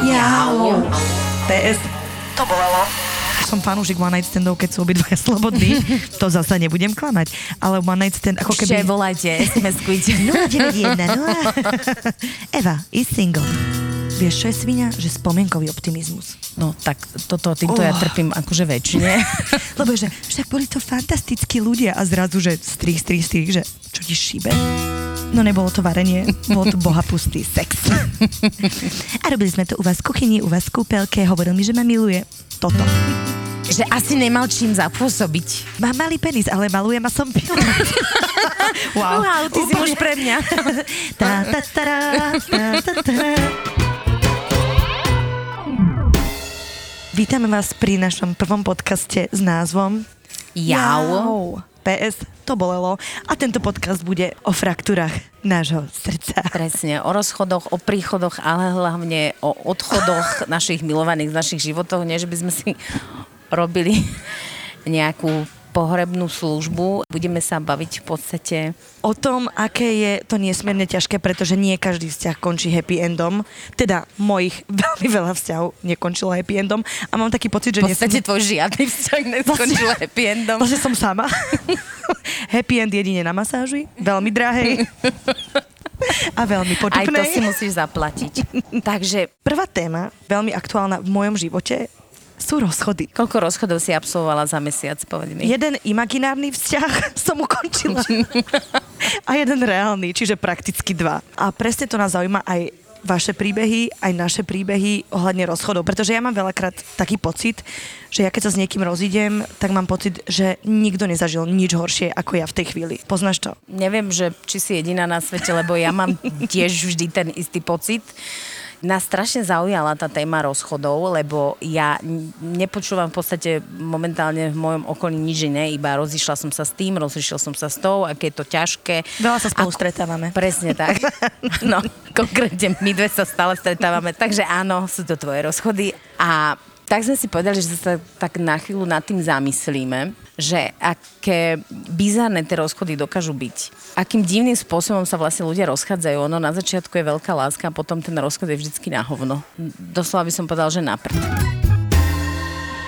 Jau. PS. To bolelo. Som fanúšik One Night Standov, keď sú obidvaja slobodní. to zase nebudem klamať. Ale One Night Stand ako Ešte keby... volajte, SMS-kujte. 091 Eva is single. Vieš, čo je svinia? Že spomienkový optimizmus. No tak toto, týmto ja Oh. trpím akože väčšine. Lebo že však boli to fantastickí ľudia a zrazu, že strich, strich, strich, že čo ti šíbe? No nebolo to varenie, bol to bohapustý sex. A robili sme to u vás v kuchyni, u vás v kúpelke, hovoril mi, že ma miluje. Toto. že asi nemal čím zapôsobiť. Má malý penis, ale maluje ma som pil. wow. Wow, ty si muž pre mňa. Tá, tá, tará, tá, tá, tará. Vítame vás pri našom prvom podcaste s názvom Jau. PS, to bolelo. A tento podcast bude o fraktúrach nášho srdca. Presne, o rozchodoch, o príchodoch, ale hlavne o odchodoch našich milovaných z našich životov, nie že by sme si robili nejakú pohrebnú službu. Budeme sa baviť v podstate O tom, aké je to nesmierne ťažké, pretože nie každý vzťah končí happy endom. Teda mojich veľmi veľa vzťahov nekončilo happy endom. A mám taký pocit, že v podstate tvoj žiadny vzťah neskončil happy endom. Vlastne som sama. happy end jedine na masáži, veľmi drahej. A veľmi Aj to si musíš zaplatiť. Takže Prvá téma, veľmi aktuálna v mojom živote, sú rozchody. koľko rozchodov si absolvovala za mesiac, povedz mi? Jeden imaginárny vzťah som ukončila. A jeden reálny, čiže prakticky dva. A presne to nás zaujíma aj vaše príbehy, aj naše príbehy ohľadne rozchodov. Pretože ja mám veľakrát taký pocit, že ja keď sa s niekým rozídem, tak mám pocit, že nikto nezažil nič horšie ako ja v tej chvíli. Poznáš to? Neviem, že či si jediná na svete, lebo ja mám tiež vždy ten istý pocit. Nás strašne zaujala tá téma rozchodov, lebo ja nepočúvam v podstate momentálne v mojom okolí nič iné, iba rozišla som sa s tým, rozišiel som sa s tou, aké je to ťažké. Veľa sa spolu Ako- stretávame. Presne tak. No, konkrétne my dve sa stále stretávame, takže áno, sú to tvoje rozchody. A tak sme si povedali, že sa tak na chvíľu nad tým zamyslíme, že aké bizarné tie rozchody dokážu byť. Akým divným spôsobom sa vlastne ľudia rozchádzajú. Ono na začiatku je veľká láska a potom ten rozchod je vždycky na hovno. Doslova by som povedal, že na prd.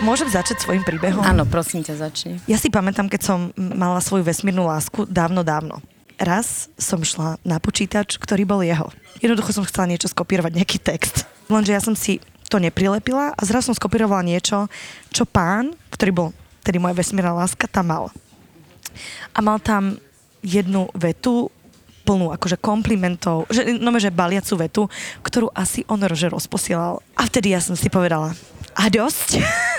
Môžem začať svojim príbehom? Áno, prosím ťa, začni. Ja si pamätám, keď som mala svoju vesmírnu lásku dávno, dávno. Raz som šla na počítač, ktorý bol jeho. Jednoducho som chcela niečo skopírovať, nejaký text. Lenže ja som si to neprilepila a zrazu som skopírovala niečo, čo pán, ktorý bol tedy moja vesmírna láska, tam mal. A mal tam jednu vetu, plnú akože komplimentov, že, no, že baliacu vetu, ktorú asi on že rozposielal. A vtedy ja som si povedala, a dosť.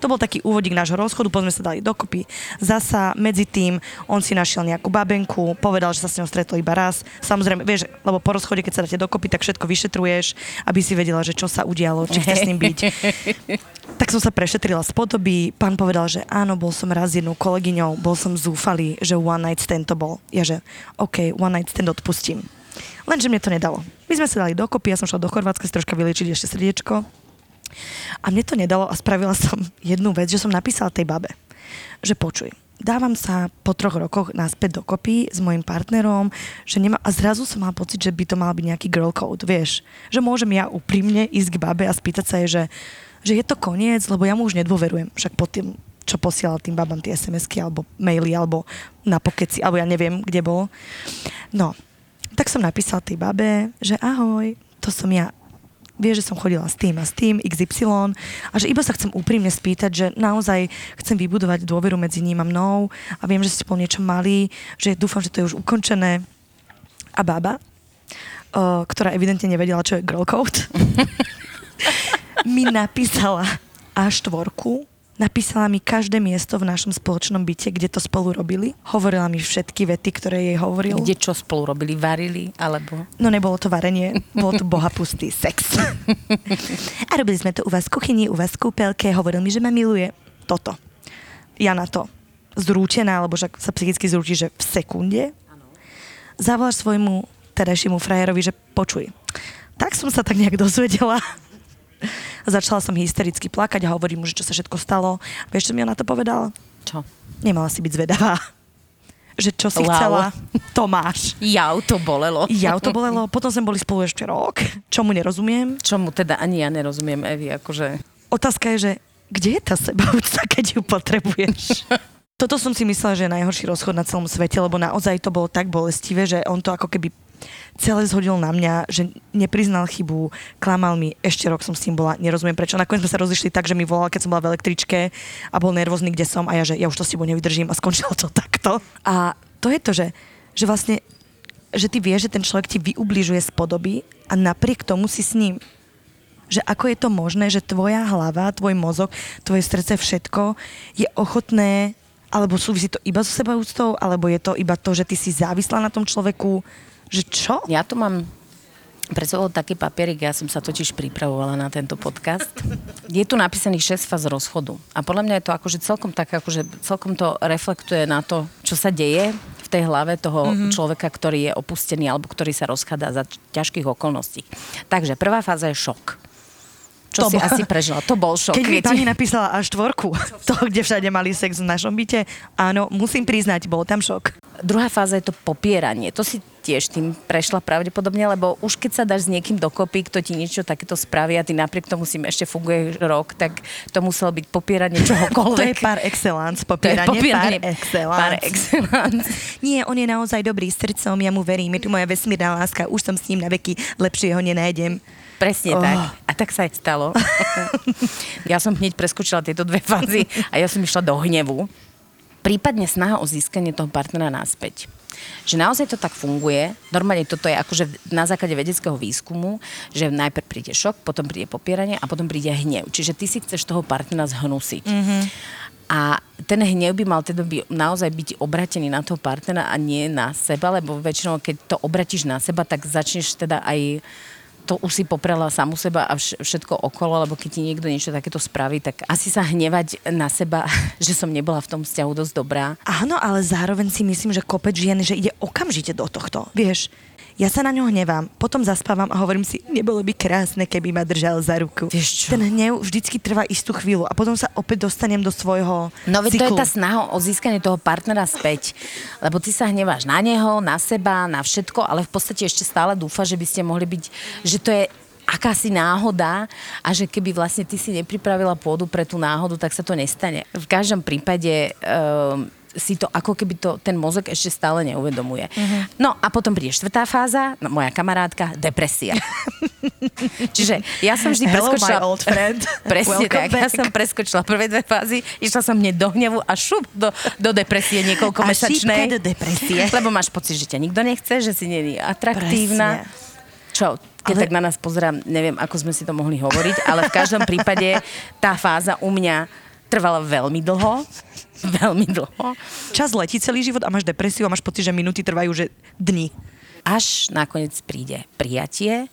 To bol taký úvodík nášho rozchodu, potom sme sa dali dokopy. Zasa medzi tým on si našiel nejakú babenku, povedal, že sa s ňou stretol iba raz. Samozrejme, vieš, lebo po rozchode, keď sa dáte dokopy, tak všetko vyšetruješ, aby si vedela, že čo sa udialo, či chce s ním byť. Tak som sa prešetrila z podoby. Pán povedal, že áno, bol som raz jednou kolegyňou, bol som zúfalý, že one night stand to bol. Ja že, OK, one night stand odpustím. Lenže mne to nedalo. My sme sa dali dokopy, ja som šla do Chorvátska si troška vyliečiť ešte srdiečko. A mne to nedalo a spravila som jednu vec, že som napísala tej babe, že počuj, dávam sa po troch rokoch naspäť dokopy s mojim partnerom, že nemá, a zrazu som mala pocit, že by to mal byť nejaký girl code, vieš, že môžem ja úprimne ísť k babe a spýtať sa jej, že, že je to koniec, lebo ja mu už nedôverujem, však po tým, čo posielal tým babám tie SMS-ky, alebo maily, alebo na pokeci, alebo ja neviem, kde bol. No, tak som napísala tej babe, že ahoj, to som ja, vieš, že som chodila s tým a s tým, XY, a že iba sa chcem úprimne spýtať, že naozaj chcem vybudovať dôveru medzi ním a mnou a viem, že ste spolu niečo mali, že dúfam, že to je už ukončené. A baba, o, ktorá evidentne nevedela, čo je girl code, mi napísala A4, napísala mi každé miesto v našom spoločnom byte, kde to spolu robili. Hovorila mi všetky vety, ktoré jej hovoril. Kde čo spolu robili? Varili? Alebo... No nebolo to varenie, bol to bohapustý sex. A robili sme to u vás v kuchyni, u vás v kúpelke, hovoril mi, že ma miluje. Toto. Ja na to zrútená, alebo však sa psychicky zrúti, že v sekunde. Zavoláš svojmu terajšiemu frajerovi, že počuj. Tak som sa tak nejak dozvedela. Začala som hystericky plakať a hovorím mu, že čo sa všetko stalo. Vieš, čo mi on na to povedal? Čo? Nemala si byť zvedavá. že čo si Wow. chcela, to máš. Jau to bolelo. Ja to bolelo, potom sme boli spolu ešte rok, čomu nerozumiem. Čomu teda ani ja nerozumiem, Evi, akože... Otázka je, že kde je tá sebaúcta, keď ju potrebuješ? Toto som si myslela, že je najhorší rozchod na celom svete, lebo naozaj to bolo tak bolestivé, že on to ako keby celé zhodil na mňa, že nepriznal chybu, klamal mi, ešte rok som s tým bola, nerozumiem prečo. Nakoniec sme sa rozišli tak, že mi volal, keď som bola v električke a bol nervózny, kde som a ja, že ja už to s tebou nevydržím a skončilo to takto. A to je to, že, že vlastne že ty vieš, že ten človek ti vyubližuje z podoby a napriek tomu si s ním že ako je to možné, že tvoja hlava, tvoj mozog, tvoje srdce, všetko je ochotné, alebo súvisí to iba so sebaúctou, alebo je to iba to, že ty si závislá na tom človeku, že čo? Ja tu mám pred sebou taký papierik, ja som sa totiž pripravovala na tento podcast. Je tu napísaných 6 fáz rozchodu. A podľa mňa je to akože celkom tak, akože celkom to reflektuje na to, čo sa deje v tej hlave toho mm-hmm. človeka, ktorý je opustený alebo ktorý sa rozchádza za ťažkých okolností. Takže prvá fáza je šok. Čo To si bol- asi prežila? To bol šok. Keď mi pani napísala až štvorku, to, kde všade mali sex v našom byte, áno, musím priznať, bol tam šok. Druhá fáza je to popieranie. To si tiež tým prešla pravdepodobne, lebo už keď sa dáš s niekým dokopy, kto ti niečo takéto spraví a ty napriek tomu si ešte funguje rok, tak to muselo byť popieranie To čohokoľvek. je par excellence, To je popieranie, popieranie par excellence. Par excellence. Nie, on je naozaj dobrý srdcom, ja mu verím, je tu moja vesmírna láska, už som s ním na veky, lepšie ho nenájdem. Presne Oh. tak. A tak sa aj stalo. ja som hneď preskočila tieto dve fázy a ja som išla do hnevu. Prípadne snaha o získanie toho partnera naspäť. Že naozaj to tak funguje. Normálne toto je akože na základe vedeckého výskumu, že najprv príde šok, potom príde popieranie a potom príde hnev. Čiže ty si chceš toho partnera zhnusiť. Mm-hmm. A ten hnev by mal teda by naozaj byť obratený na toho partnera a nie na seba, lebo väčšinou, keď to obratíš na seba, tak začneš teda aj to už si poprela samu seba a vš- všetko okolo, lebo keď ti niekto niečo takéto spraví, tak asi sa hnevať na seba, že som nebola v tom vzťahu dosť dobrá. Áno, ale zároveň si myslím, že kopec žien, že ide okamžite do tohto. Vieš, ja sa na ňo hnevám, potom zaspávam a hovorím si, nebolo by krásne, keby ma držal za ruku. Vieš čo? Ten hnev vždycky trvá istú chvíľu a potom sa opäť dostanem do svojho No veď to je cyklu. tá snaha o získanie toho partnera späť. Lebo ty sa hneváš na neho, na seba, na všetko, ale v podstate ešte stále dúfa, že by ste mohli byť, že to je akási náhoda a že keby vlastne ty si nepripravila pôdu pre tú náhodu, tak sa to nestane. V každom prípade um, si to ako keby to ten mozog ešte stále neuvedomuje. Uh-huh. No a potom príde štvrtá fáza, no, moja kamarátka, depresia. Čiže ja som vždy Hello, preskočila... my old friend. Presne Welcome tak. Ja back. som preskočila prvé dve fázy, išla som hneď do hnevu a šup do, do depresie niekoľko A mesačnej. do depresie. Lebo máš pocit, že ťa nikto nechce, že si není atraktívna. Čo, keď Ale- tak na nás pozerám, neviem, ako sme si to mohli hovoriť, ale v každom prípade tá fáza u mňa trvala veľmi dlho. Veľmi dlho. Čas letí celý život a máš depresiu a máš pocit, že minúty trvajú, že dni. Až nakoniec príde prijatie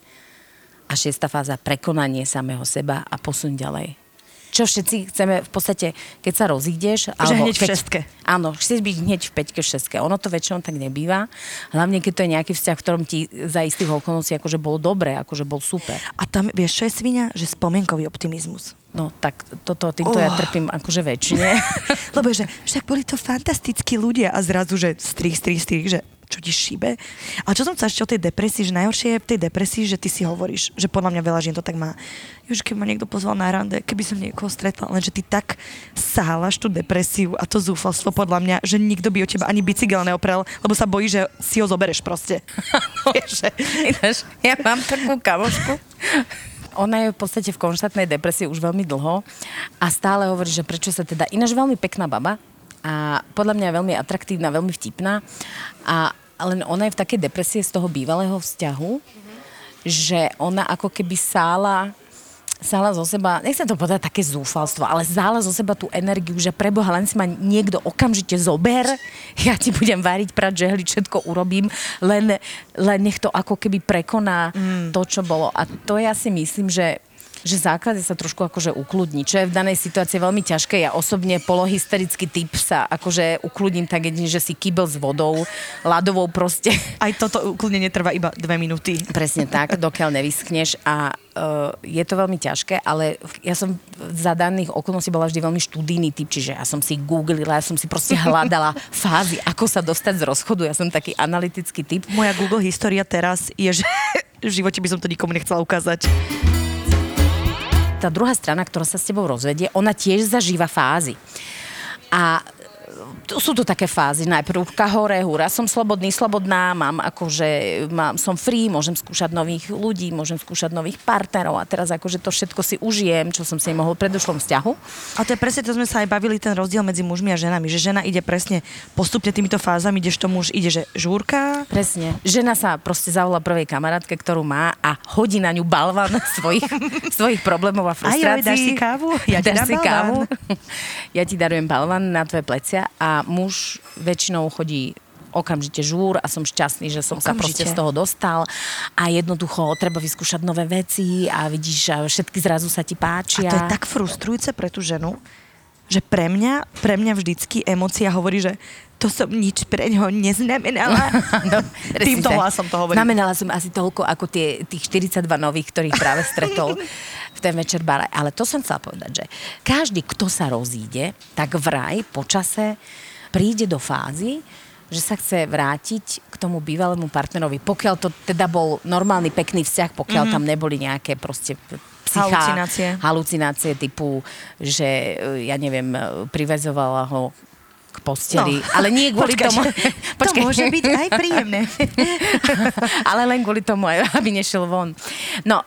a šiesta fáza prekonanie samého seba a posun ďalej. Čo všetci chceme v podstate, keď sa rozídeš... Že hneď v šestke. Áno, chceš byť hneď v peťke, v šestke. Ono to väčšinou tak nebýva. Hlavne, keď to je nejaký vzťah, v ktorom ti za istých okolností akože bol dobre, akože bol super. A tam, vieš, čo je svinia? Že spomienkový optimizmus. No tak toto, týmto ja Oh. trpím akože väčšine. Lebo že však boli to fantastickí ľudia a zrazu, že strich, strich, strich, že čo ti šíbe. Ale čo som chcela ešte o tej depresii, že najhoršie je v tej depresii, že ty si hovoríš, že podľa mňa veľa žien to tak má. Už keby ma niekto pozval na rande, keby som niekoho stretla, lenže ty tak sálaš tú depresiu a to zúfalstvo podľa mňa, že nikto by o teba ani bicykel neoprel, lebo sa bojí, že si ho zobereš proste. Že... Ináč, ja mám takú kamošku. Ona je v podstate v konštantnej depresii už veľmi dlho a stále hovorí, že prečo sa teda... Ináč veľmi pekná baba a podľa mňa je veľmi atraktívna, veľmi vtipná a ale ona je v takej depresii z toho bývalého vzťahu, že ona ako keby sála sála zo seba, nechcem to povedať také zúfalstvo, ale zála zo seba tú energiu, že preboha, len si ma niekto okamžite zober, ja ti budem váriť, prať, žehliť, všetko urobím, len, len nech to ako keby prekoná mm. to, čo bolo. A to ja si myslím, že že základe sa trošku akože ukludní, čo je v danej situácii veľmi ťažké. Ja osobne polohysterický typ sa akože ukludním tak jedine, že si kýbel s vodou, ľadovou proste. Aj toto ukludnenie trvá iba dve minúty. Presne tak, dokiaľ nevyschneš a uh, je to veľmi ťažké, ale ja som za daných okolností bola vždy veľmi študijný typ, čiže ja som si googlila, ja som si proste hľadala fázy, ako sa dostať z rozchodu. Ja som taký analytický typ. Moja Google história teraz je, že v živote by som to nikomu nechcela ukázať tá druhá strana, ktorá sa s tebou rozvedie, ona tiež zažíva fázy. A sú to také fázy. Najprv hore, hura, som slobodný, slobodná, mám akože, mám, som free, môžem skúšať nových ľudí, môžem skúšať nových partnerov a teraz akože to všetko si užijem, čo som si mohol v predošlom vzťahu. A to je presne, to sme sa aj bavili, ten rozdiel medzi mužmi a ženami, že žena ide presne postupne týmito fázami, to muž ide, že žúrka. Presne. Žena sa proste zavolá prvej kamarátke, ktorú má a hodí na ňu balvan svojich, svojich problémov a frustrácií. Aj, dáš si kávu? Ja ti dáš si balvan. kávu. Ja ti darujem balvan na tvoje plecia a muž väčšinou chodí okamžite žúr a som šťastný, že som okamžite. sa proste z toho dostal a jednoducho treba vyskúšať nové veci a vidíš, že všetky zrazu sa ti páčia. A to je tak frustrujúce pre tú ženu, že pre mňa, pre mňa vždycky emocia hovorí, že to som nič pre ňoho neznamenala. no, Týmto hlasom to hovorí. Znamenala som asi toľko ako tie, tých 42 nových, ktorých práve stretol ten večer bare. Ale to som chcela povedať, že každý, kto sa rozíde, tak vraj počase príde do fázy, že sa chce vrátiť k tomu bývalému partnerovi. Pokiaľ to teda bol normálny, pekný vzťah, pokiaľ mm-hmm. tam neboli nejaké proste psychá, halucinácie. halucinácie typu, že ja neviem, privezovala ho k posteli. No. Ale nie kvôli Počkaj, tomu... Počkaj. To môže byť aj príjemné. ale len kvôli tomu, aby nešiel von. No,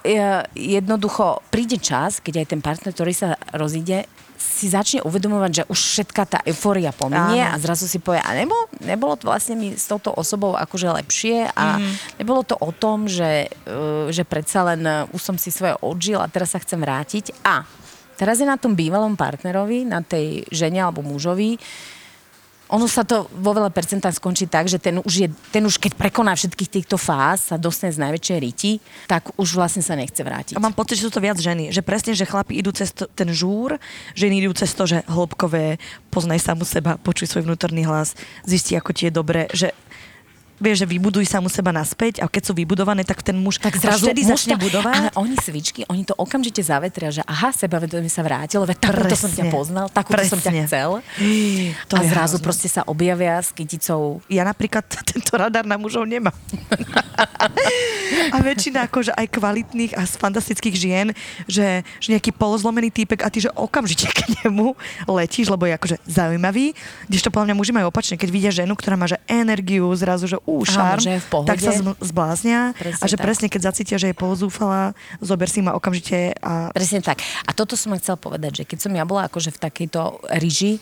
jednoducho príde čas, keď aj ten partner, ktorý sa rozíde, si začne uvedomovať, že už všetká tá eufória pominie Áno. a zrazu si povie, a nebo, nebolo to vlastne mi s touto osobou akože lepšie a mm. nebolo to o tom, že, uh, že predsa len uh, už som si svoje odžil a teraz sa chcem vrátiť a teraz je na tom bývalom partnerovi, na tej žene alebo mužovi, ono sa to vo veľa percentách skončí tak, že ten už, je, ten už keď prekoná všetkých týchto fáz, sa dostane z najväčšej riti, tak už vlastne sa nechce vrátiť. A mám pocit, že sú to viac ženy. Že presne, že chlapi idú cez to, ten žúr, ženy idú cez to, že hĺbkové, poznaj samu seba, počuj svoj vnútorný hlas, zistí, ako ti je dobre, že vieš, že vybuduj sa mu seba naspäť a keď sú vybudované, tak ten muž tak zrazu vtedy začne budovať. Ale oni svičky, oni to okamžite zavetria, že aha, sebavedomie sa vrátilo, veď takúto som ťa poznal, takúto som ťa chcel. To a zrazu hrozné. proste sa objavia s kyticou. Ja napríklad tento radar na mužov nemám. a väčšina akože aj kvalitných a fantastických žien, že, že nejaký polozlomený týpek a ty, že okamžite k nemu letíš, lebo je akože zaujímavý. Kdežto podľa mňa muži majú opačne, keď vidia ženu, ktorá má že energiu, zrazu, že ú, šarm, že v tak sa zbláznia presne a že tak. presne keď zacítia, že je polozúfala, zober si ma okamžite a... Presne tak. A toto som chcel povedať, že keď som ja bola akože v takejto ryži,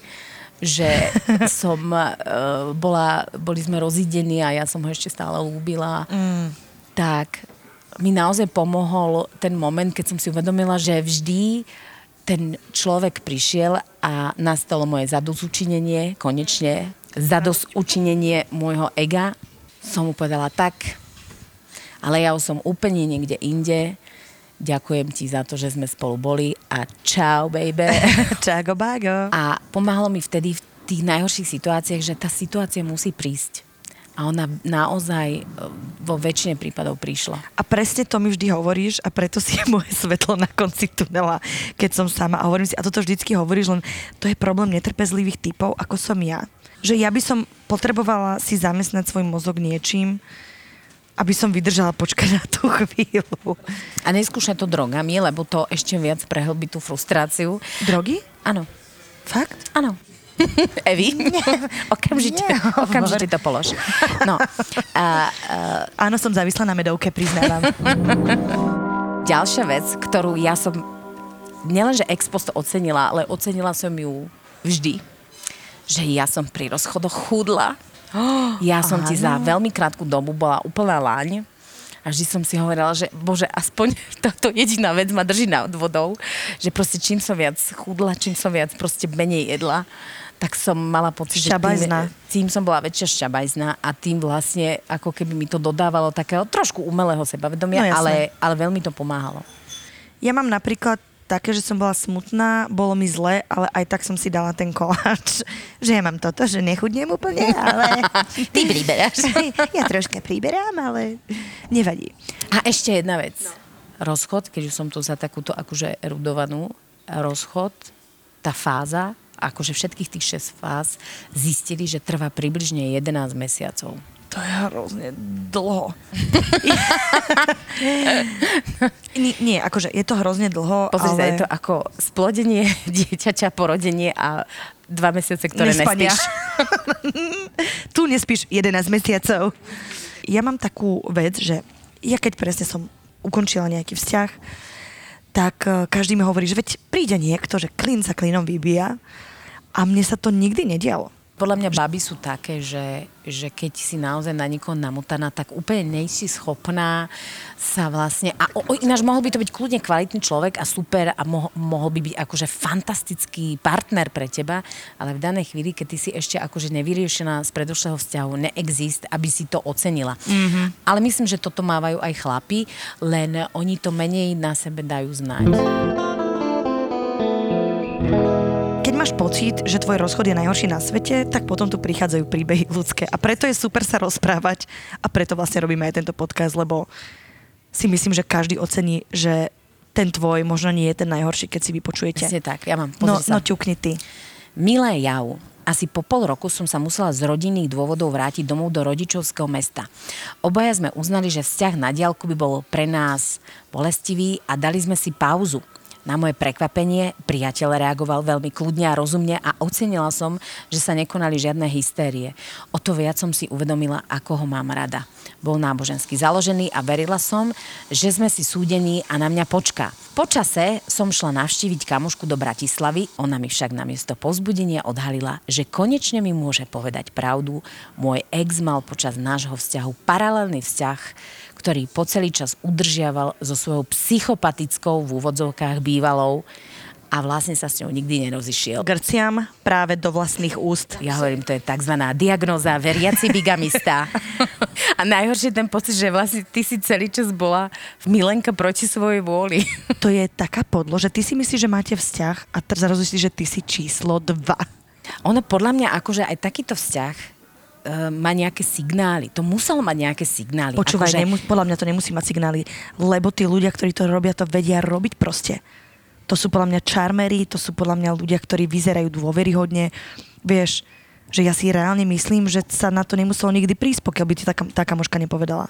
že som uh, bola, boli sme rozidení a ja som ho ešte stále ľúbila, mm. tak mi naozaj pomohol ten moment, keď som si uvedomila, že vždy ten človek prišiel a nastalo moje zadozučinenie, konečne zadozučinenie môjho ega som mu povedala tak, ale ja už som úplne niekde inde. Ďakujem ti za to, že sme spolu boli a čau, baby. Čago, bago. A pomáhalo mi vtedy v tých najhorších situáciách, že tá situácia musí prísť. A ona naozaj e, vo väčšine prípadov prišla. A presne to mi vždy hovoríš a preto si je moje svetlo na konci tunela, keď som sama. A hovorím si, a toto vždycky hovoríš, len to je problém netrpezlivých typov, ako som ja že ja by som potrebovala si zamestnať svoj mozog niečím, aby som vydržala počkať na tú chvíľu. A neskúšaj to drogami, lebo to ešte viac prehlbí tú frustráciu. Drogy? Áno. Fakt? Áno. Evi? okamžite, Nie, okamžite to polož. No. A, a... Áno, som závislá na medovke, priznávam. Ďalšia vec, ktorú ja som nielenže ex post ocenila, ale ocenila som ju vždy že ja som pri rozchodoch chudla. Oh, ja som áno. ti za veľmi krátku dobu bola úplná láň. A vždy som si hovorila, že bože, aspoň táto jediná vec ma drží nad vodou, že proste čím som viac chudla, čím som viac proste menej jedla, tak som mala pocit, že tým, tým som bola väčšia šťabajzná a tým vlastne ako keby mi to dodávalo takého trošku umelého sebavedomia, no, ale, ale veľmi to pomáhalo. Ja mám napríklad také, že som bola smutná, bolo mi zle, ale aj tak som si dala ten koláč, že ja mám toto, že nechudnem úplne, ale... Ty priberáš. ja troška priberám, ale nevadí. A ešte jedna vec. Rozchod, keď už som tu za takúto akože erudovanú, rozchod, tá fáza, akože všetkých tých 6 fáz zistili, že trvá približne 11 mesiacov. To je hrozne dlho. nie, nie, akože je to hrozne dlho, Pozri ale... je to ako splodenie dieťaťa, porodenie a dva mesiace, ktoré Nespania. nespíš. tu nespíš 11 mesiacov. Ja mám takú vec, že ja keď presne som ukončila nejaký vzťah, tak eh, každý mi hovorí, že veď príde niekto, že klin sa klinom vybíja a mne sa to nikdy nedialo. Podľa mňa baby sú také, že, že keď si naozaj na niekoho namotaná, tak úplne nejsi schopná sa vlastne... A o, o, ináč mohol by to byť kľudne kvalitný človek a super a mo, mohol by byť akože fantastický partner pre teba, ale v danej chvíli, keď ty si ešte akože nevyriešená z predošlého vzťahu, neexist, aby si to ocenila. Mm-hmm. Ale myslím, že toto mávajú aj chlapi, len oni to menej na sebe dajú znať. Keď máš pocit, že tvoj rozchod je najhorší na svete, tak potom tu prichádzajú príbehy ľudské. A preto je super sa rozprávať a preto vlastne robíme aj tento podcast, lebo si myslím, že každý ocení, že ten tvoj možno nie je ten najhorší, keď si vypočujete. Presne tak, ja mám, No, sa. no ťukni ty. Milé Jau, asi po pol roku som sa musela z rodinných dôvodov vrátiť domov do rodičovského mesta. Obaja sme uznali, že vzťah na diálku by bol pre nás bolestivý a dali sme si pauzu. Na moje prekvapenie priateľ reagoval veľmi kľudne a rozumne a ocenila som, že sa nekonali žiadne hystérie. O to viac som si uvedomila, ako ho mám rada. Bol nábožensky založený a verila som, že sme si súdení a na mňa počká. Po čase som šla navštíviť kamošku do Bratislavy, ona mi však namiesto pozbudenia odhalila, že konečne mi môže povedať pravdu. Môj ex mal počas nášho vzťahu paralelný vzťah, ktorý po celý čas udržiaval so svojou psychopatickou v úvodzovkách bývalou a vlastne sa s ňou nikdy nerozišiel. Grciam práve do vlastných úst. Ja hovorím, to je tzv. diagnóza veriaci bigamista. A najhoršie ten pocit, že vlastne ty si celý čas bola v milenka proti svojej vôli. To je taká podlo, že ty si myslíš, že máte vzťah a teraz si, že ty si číslo dva. Ono podľa mňa akože aj takýto vzťah má nejaké signály. To muselo mať nejaké signály. Počúvaj, akože, nemu, podľa mňa to nemusí mať signály, lebo tí ľudia, ktorí to robia, to vedia robiť proste. To sú podľa mňa čarmery, to sú podľa mňa ľudia, ktorí vyzerajú dôveryhodne. Vieš, že ja si reálne myslím, že sa na to nemuselo nikdy prísť, pokiaľ by ti tá, tá kamoška nepovedala.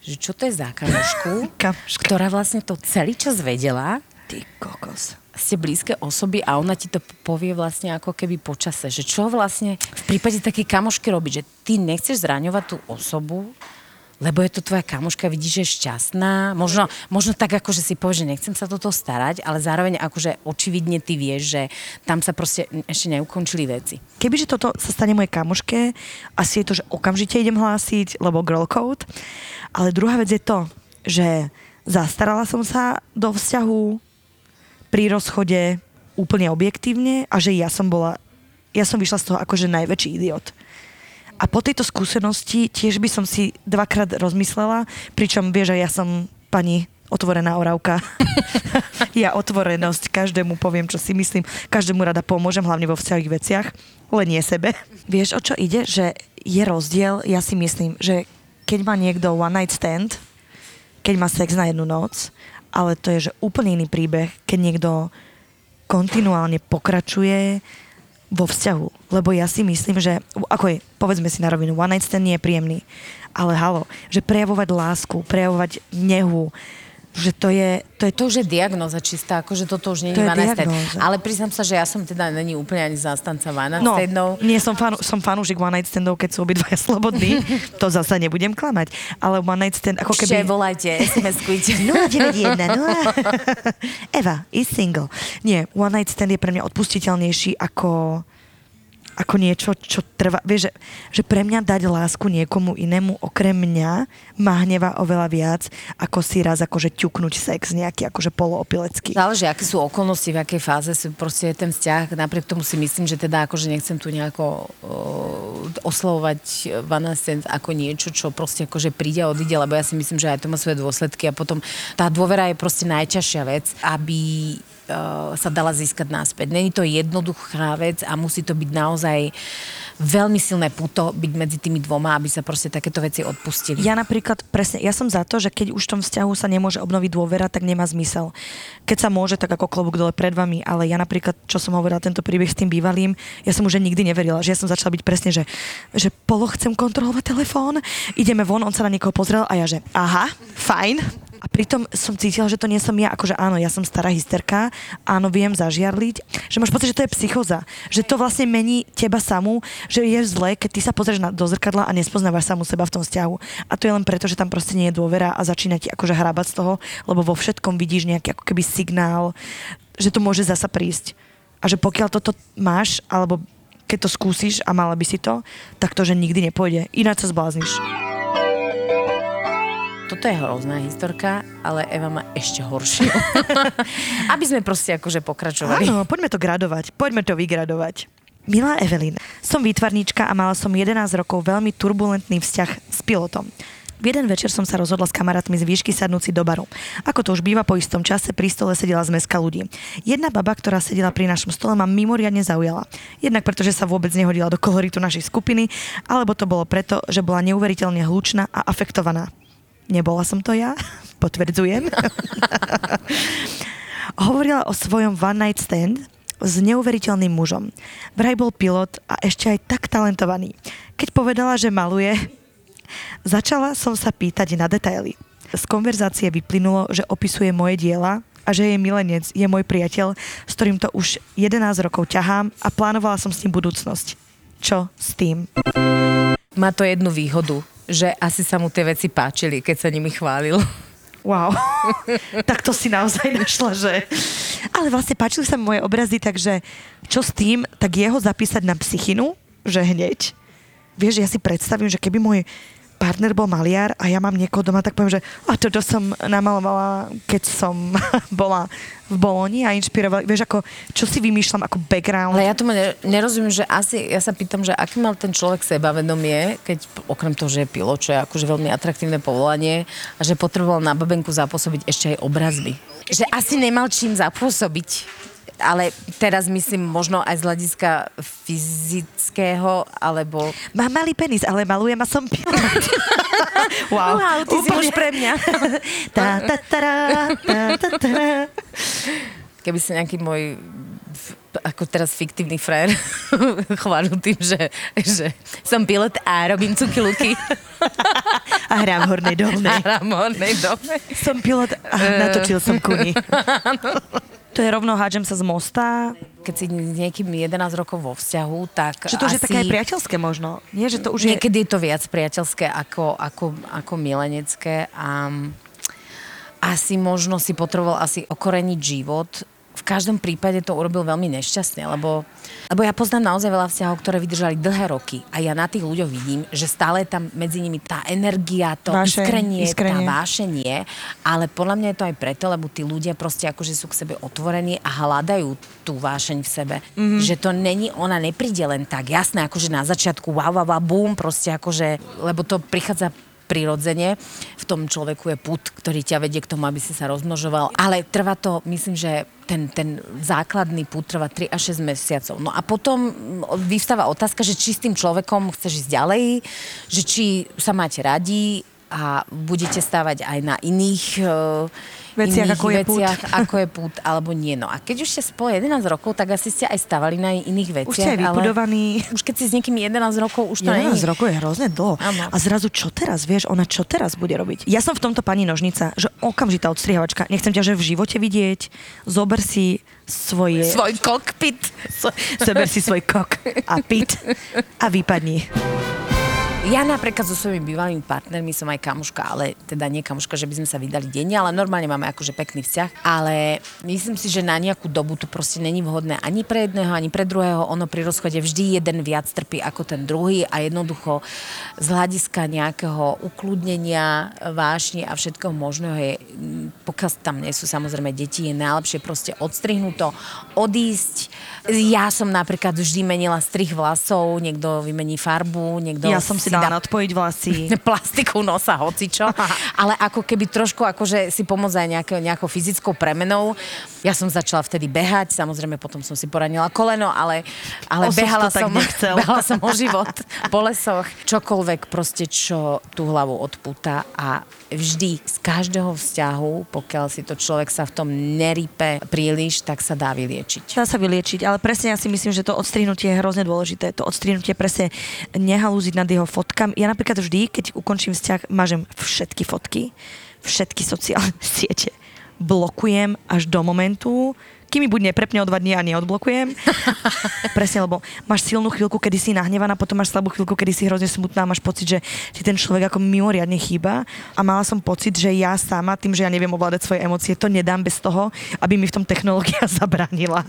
že čo to je za kamošku, Kamoška. ktorá vlastne to celý čas vedela, Ty kokos. Ste blízke osoby a ona ti to povie vlastne ako keby počase. Že čo vlastne v prípade takej kamošky robiť? Že ty nechceš zraňovať tú osobu, lebo je to tvoja kamoška, vidíš, že je šťastná. Možno, možno tak, ako že si povieš, že nechcem sa toto starať, ale zároveň akože očividne ty vieš, že tam sa proste ešte neukončili veci. Kebyže toto sa stane mojej kamoške, asi je to, že okamžite idem hlásiť, lebo girl code. Ale druhá vec je to, že zastarala som sa do vzťahu pri rozchode úplne objektívne a že ja som bola, ja som vyšla z toho ako že najväčší idiot. A po tejto skúsenosti tiež by som si dvakrát rozmyslela, pričom vieš, že ja som pani otvorená oravka. ja otvorenosť, každému poviem, čo si myslím, každému rada pomôžem, hlavne vo vzťahových veciach, len nie sebe. Vieš, o čo ide? Že je rozdiel, ja si myslím, že keď má niekto one night stand, keď má sex na jednu noc, ale to je že úplne iný príbeh, keď niekto kontinuálne pokračuje vo vzťahu. Lebo ja si myslím, že, ako je, povedzme si na rovinu, one night stand nie je príjemný, ale halo, že prejavovať lásku, prejavovať nehu, že to je, to je To už je diagnoza čistá, akože toto už nie To je diagnóza. Ale priznám sa, že ja som teda není úplne ani zástanca night No, nie som, fan, som fanúšik one night standov, keď sú obidvaja slobodní. to zase nebudem klamať. Ale one night stand, ako Ešte keby... volajte, SMS-kujte. 091 Eva is single. Nie, one night stand je pre mňa odpustiteľnejší ako ako niečo, čo trvá. Vieš, že, že pre mňa dať lásku niekomu inému okrem mňa má hneva oveľa viac, ako si raz akože ťuknúť sex nejaký akože poloopilecký. Záleží, aké sú okolnosti, v akej fáze sú proste ten vzťah. Napriek tomu si myslím, že teda akože nechcem tu nejako uh, oslovovať Van ako niečo, čo proste akože príde a odíde, lebo ja si myslím, že aj to má svoje dôsledky a potom tá dôvera je proste najťažšia vec, aby sa dala získať náspäť. Není to jednoduchá vec a musí to byť naozaj veľmi silné puto byť medzi tými dvoma, aby sa proste takéto veci odpustili. Ja napríklad, presne, ja som za to, že keď už v tom vzťahu sa nemôže obnoviť dôvera, tak nemá zmysel. Keď sa môže, tak ako klobúk dole pred vami, ale ja napríklad, čo som hovorila, tento príbeh s tým bývalým, ja som už nikdy neverila, že ja som začala byť presne, že, že polo chcem kontrolovať telefón, ideme von, on sa na niekoho pozrel a ja, že aha, fajn, a pritom som cítila, že to nie som ja, akože áno, ja som stará hysterka, áno, viem zažiarliť, že máš pocit, že to je psychoza, že to vlastne mení teba samú, že je zlé, keď ty sa pozrieš na, do zrkadla a nespoznávaš samú seba v tom vzťahu. A to je len preto, že tam proste nie je dôvera a začína ti akože hrabať z toho, lebo vo všetkom vidíš nejaký ako keby signál, že to môže zasa prísť. A že pokiaľ toto máš, alebo keď to skúsiš a mala by si to, tak to, že nikdy nepôjde. Ináč sa zblázniš toto je hrozná historka, ale Eva má ešte horšiu. Aby sme proste akože pokračovali. Áno, poďme to gradovať, poďme to vygradovať. Milá Evelyn, som výtvarníčka a mala som 11 rokov veľmi turbulentný vzťah s pilotom. V jeden večer som sa rozhodla s kamarátmi z výšky sadnúci do baru. Ako to už býva po istom čase, pri stole sedela zmeska ľudí. Jedna baba, ktorá sedela pri našom stole, ma mimoriadne zaujala. Jednak pretože sa vôbec nehodila do koloritu našej skupiny, alebo to bolo preto, že bola neuveriteľne hlučná a afektovaná. Nebola som to ja, potvrdzujem. Hovorila o svojom one night stand s neuveriteľným mužom. Vraj bol pilot a ešte aj tak talentovaný. Keď povedala, že maluje, začala som sa pýtať na detaily. Z konverzácie vyplynulo, že opisuje moje diela a že jej milenec je môj priateľ, s ktorým to už 11 rokov ťahám a plánovala som s ním budúcnosť. Čo s tým? Má to jednu výhodu že asi sa mu tie veci páčili, keď sa nimi chválil. Wow, tak to si naozaj našla, že... Ale vlastne páčili sa moje obrazy, takže čo s tým, tak jeho zapísať na psychinu, že hneď. Vieš, ja si predstavím, že keby môj partner bol maliar a ja mám niekoho doma, tak poviem, že a toto som namalovala, keď som bola v Boloni a inšpirovala, vieš, ako, čo si vymýšľam ako background. Ale ja tomu nerozumiem, že asi, ja sa pýtam, že aký mal ten človek sebavedomie, keď okrem toho, že je pilot, čo je akože veľmi atraktívne povolanie a že potreboval na babenku zapôsobiť ešte aj obrazby. Že asi nemal čím zapôsobiť ale teraz myslím možno aj z hľadiska fyzického, alebo... Mám malý penis, ale malujem a som pilot. wow, wow ty Úplne. si pre mňa. tá, tá, tá, tá, tá, tá. Keby si nejaký môj ako teraz fiktívny frér chválil tým, že, že som pilot a robím cuky luky. A hrám hornej dolnej. A hrám hornej dolnej. Som pilot a natočil som kuni. To je rovno hádžem sa z mosta. Keď si s niekým 11 rokov vo vzťahu, tak Že to už asi... je také priateľské možno. Nie, že to už Niekedy je... je to viac priateľské ako, ako, ako milenecké a asi možno si potreboval asi okoreniť život v každom prípade to urobil veľmi nešťastne, lebo, lebo ja poznám naozaj veľa vzťahov, ktoré vydržali dlhé roky a ja na tých ľuďoch vidím, že stále tam medzi nimi tá energia, to Vášeň, iskrenie, iskrenie, tá vášenie, ale podľa mňa je to aj preto, lebo tí ľudia proste akože sú k sebe otvorení a hľadajú tú vášeň v sebe. Mm-hmm. Že to není, ona nepríde len tak, jasné, akože na začiatku wow, wow, wow, boom, proste akože, lebo to prichádza prirodzene. V tom človeku je put, ktorý ťa vedie k tomu, aby si sa rozmnožoval. Ale trvá to, myslím, že ten, ten základný put trvá 3 až 6 mesiacov. No a potom vyvstáva otázka, že či s tým človekom chceš ísť ďalej, že či sa máte radi a budete stávať aj na iných uh, veciach, iných ako je veciach, put. ako je put, alebo nie. No a keď už ste spolu 11 rokov, tak asi ste aj stavali na iných veciach. Už ste aj vybudovaní. Už keď si s niekým 11 rokov, už to 11 nie rokov je hrozne dlho. Áno. A zrazu čo teraz, vieš, ona čo teraz bude robiť? Ja som v tomto pani nožnica, že okamžitá odstrihovačka. Nechcem ťa že v živote vidieť. Zober si svoje... Svoj kokpit. Zober si svoj kok a pit a vypadni. Ja napríklad so svojimi bývalými partnermi som aj kamuška, ale teda nie kamuška, že by sme sa vydali denne, ale normálne máme akože pekný vzťah. Ale myslím si, že na nejakú dobu to proste není vhodné ani pre jedného, ani pre druhého. Ono pri rozchode vždy jeden viac trpí ako ten druhý a jednoducho z hľadiska nejakého ukludnenia, vášni a všetkého možného je, pokiaľ tam nie sú samozrejme deti, je najlepšie proste odstrihnúť to, odísť. Ja som napríklad vždy menila strih vlasov, niekto vymení farbu, niekto Ja som si dala nadpojiť vlasy. plastiku nosa, hocičo. ale ako keby trošku akože si pomôcť aj nejakou, nejakou fyzickou premenou. Ja som začala vtedy behať, samozrejme potom som si poranila koleno, ale, ale behala, som, behala som o život po lesoch. Čokoľvek proste, čo tú hlavu odpúta a vždy z každého vzťahu, pokiaľ si to človek sa v tom nerípe príliš, tak sa dá vyliečiť. Dá sa vyliečiť, ale presne ja si myslím, že to odstrihnutie je hrozne dôležité. To odstrihnutie presne nehalúziť nad jeho fotkami. Ja napríklad vždy, keď ukončím vzťah, mažem všetky fotky, všetky sociálne siete blokujem až do momentu, kým mi buď neprepne o dva dní a neodblokujem. Presne, lebo máš silnú chvíľku, kedy si nahnevaná, potom máš slabú chvíľku, kedy si hrozne smutná, máš pocit, že ti ten človek ako mimoriadne chýba. A mala som pocit, že ja sama, tým, že ja neviem ovládať svoje emócie, to nedám bez toho, aby mi v tom technológia zabránila.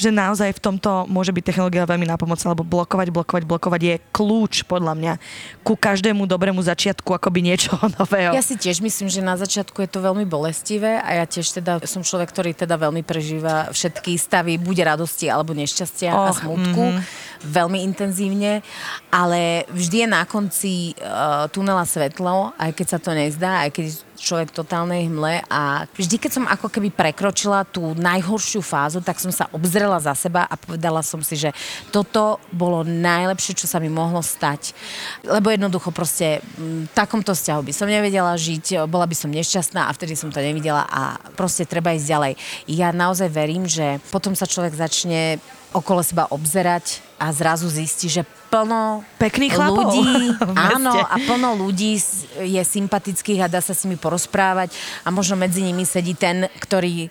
Že naozaj v tomto môže byť technológia veľmi nápomocná, lebo blokovať, blokovať, blokovať je kľúč podľa mňa ku každému dobrému začiatku akoby niečo nového. Ja si tiež myslím, že na začiatku je to veľmi bolestivé a ja tiež teda som človek, ktorý teda veľmi prežíva zažíva všetky stavy buď radosti alebo nešťastia oh, a smutku mm-hmm. veľmi intenzívne, ale vždy je na konci uh, tunela svetlo, aj keď sa to nezdá, aj keď človek totálnej hmle a vždy, keď som ako keby prekročila tú najhoršiu fázu, tak som sa obzrela za seba a povedala som si, že toto bolo najlepšie, čo sa mi mohlo stať. Lebo jednoducho proste v takomto vzťahu by som nevedela žiť, bola by som nešťastná a vtedy som to nevidela a proste treba ísť ďalej. Ja naozaj verím, že potom sa človek začne okolo seba obzerať a zrazu zistí, že plno Pekných chlapov. ľudí, áno, a plno ľudí je sympatických a dá sa s nimi porozprávať. A možno medzi nimi sedí ten, ktorý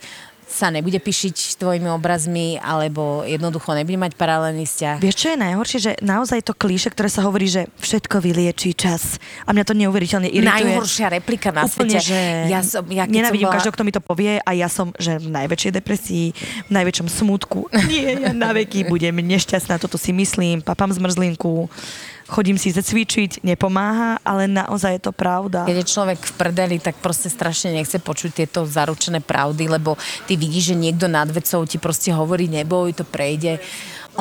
sa nebude píšiť s tvojimi obrazmi alebo jednoducho nebude mať paralelný vzťah. Vieš, čo je najhoršie? Že naozaj to klíše, ktoré sa hovorí, že všetko vyliečí čas. A mňa to neuveriteľne irituje. Najhoršia replika na Úplne, svete. Že ja som, ja nenávidím bola... každého, kto mi to povie a ja som že v najväčšej depresii, v najväčšom smutku. Nie, ja na veky budem nešťastná, toto si myslím, papám zmrzlinku chodím si zacvičiť, nepomáha, ale naozaj je to pravda. Keď je človek v prdeli, tak proste strašne nechce počuť tieto zaručené pravdy, lebo ty vidíš, že niekto nad vecou ti proste hovorí neboj, to prejde.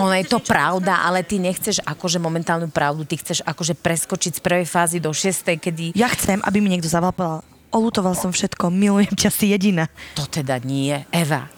Ono je to pravda, ale ty nechceš akože momentálnu pravdu, ty chceš akože preskočiť z prvej fázy do šiestej, kedy... Ja chcem, aby mi niekto zavolal povedal, olutoval som všetko, milujem ťa, si jediná. To teda nie, Eva.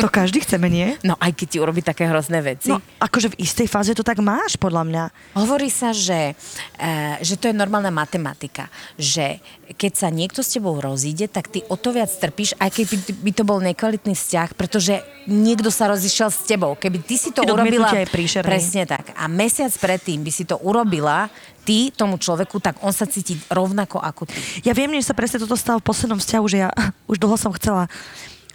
To každý chceme, nie? No aj keď ti urobí také hrozné veci. No akože v istej fáze to tak máš, podľa mňa. Hovorí sa, že, e, že to je normálna matematika, že keď sa niekto s tebou rozíde, tak ty o to viac trpíš, aj keď by, by to bol nekvalitný vzťah, pretože niekto sa rozišiel s tebou. Keby ty si to Ty urobila... Je presne tak. A mesiac predtým by si to urobila, ty tomu človeku, tak on sa cíti rovnako ako ty. Ja viem, že sa presne toto stalo v poslednom vzťahu, že ja už dlho som chcela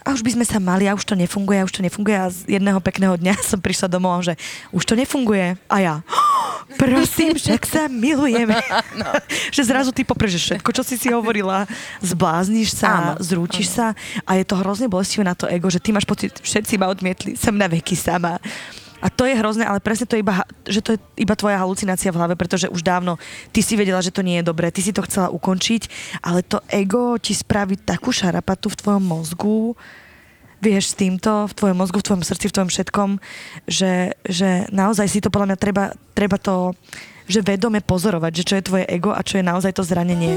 a už by sme sa mali, a už to nefunguje, a už to nefunguje. A z jedného pekného dňa som prišla domov, že už to nefunguje. A ja, prosím, však sa milujeme. No. že zrazu ty popreš všetko, čo si si hovorila, zblázniš sa, Áno. zrúčiš Áno. sa a je to hrozne bolestivé na to ego, že ty máš pocit, všetci ma odmietli, som na veky sama. A to je hrozné, ale presne to je iba, že to je iba tvoja halucinácia v hlave, pretože už dávno ty si vedela, že to nie je dobré, ty si to chcela ukončiť, ale to ego ti spraví takú šarapatu v tvojom mozgu, vieš, s týmto, v tvojom mozgu, v tvojom srdci, v tvojom všetkom, že, že naozaj si to podľa mňa treba, treba to, že vedome pozorovať, že čo je tvoje ego a čo je naozaj to zranenie.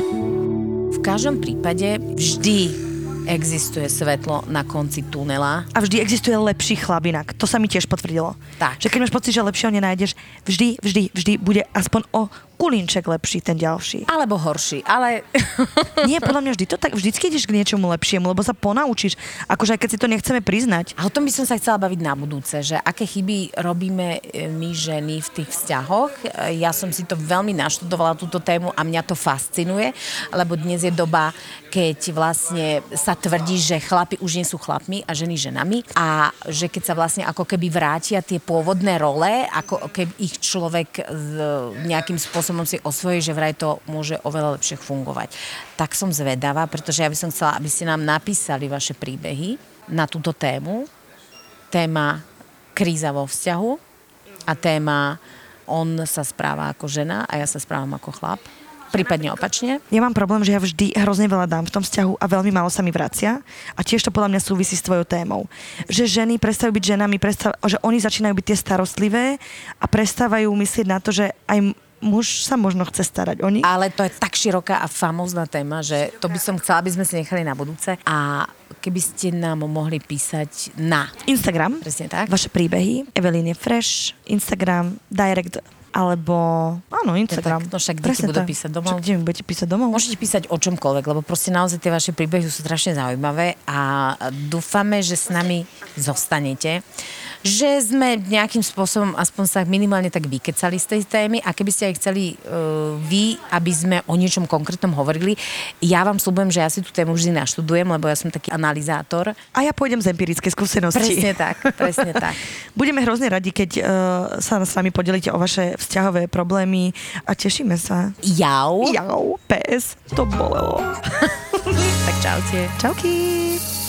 V každom prípade vždy existuje svetlo na konci tunela. A vždy existuje lepší chlabinak. To sa mi tiež potvrdilo. Tak. Že keď máš pocit, že lepšieho nenájdeš, vždy, vždy, vždy bude aspoň o kulínček lepší ten ďalší. Alebo horší, ale... Nie, podľa mňa vždy to tak, vždycky ideš k niečomu lepšiemu, lebo sa ponaučíš, akože aj keď si to nechceme priznať. A o tom by som sa chcela baviť na budúce, že aké chyby robíme e, my ženy v tých vzťahoch. E, ja som si to veľmi naštudovala, túto tému a mňa to fascinuje, lebo dnes je doba, keď vlastne sa tvrdí, že chlapi už nie sú chlapmi a ženy ženami a že keď sa vlastne ako keby vrátia tie pôvodné role, ako keby ich človek nejakým spôsobom spôsobom si osvojí, že vraj to môže oveľa lepšie fungovať. Tak som zvedavá, pretože ja by som chcela, aby ste nám napísali vaše príbehy na túto tému. Téma kríza vo vzťahu a téma on sa správa ako žena a ja sa správam ako chlap prípadne opačne. Ja mám problém, že ja vždy hrozne veľa dám v tom vzťahu a veľmi málo sa mi vracia. A tiež to podľa mňa súvisí s tvojou témou. Že ženy prestávajú byť ženami, prestáv- že oni začínajú byť tie starostlivé a prestávajú myslieť na to, že aj muž sa možno chce starať o nich. Ale to je tak široká a famózna téma, že to by som chcela, aby sme si nechali na budúce. A keby ste nám mohli písať na Instagram. Presne tak. Vaše príbehy. Evelyn je fresh. Instagram, direct alebo áno, Instagram. Ja tak, no však deti budú písať domov. Však kde mi budete písať domov? Môžete písať o čomkoľvek, lebo proste naozaj tie vaše príbehy sú strašne zaujímavé a dúfame, že s nami zostanete že sme nejakým spôsobom aspoň sa minimálne tak vykecali z tej témy a keby ste aj chceli uh, vy, aby sme o niečom konkrétnom hovorili, ja vám slúbujem, že ja si tú tému vždy naštudujem, lebo ja som taký analyzátor. A ja pôjdem z empirickej skúsenosti. Presne tak, presne tak. Budeme hrozne radi, keď uh, sa s nami podelíte o vaše vzťahové problémy a tešíme sa. Jau. Jau, PS, to bolelo. tak čaute. Čauky.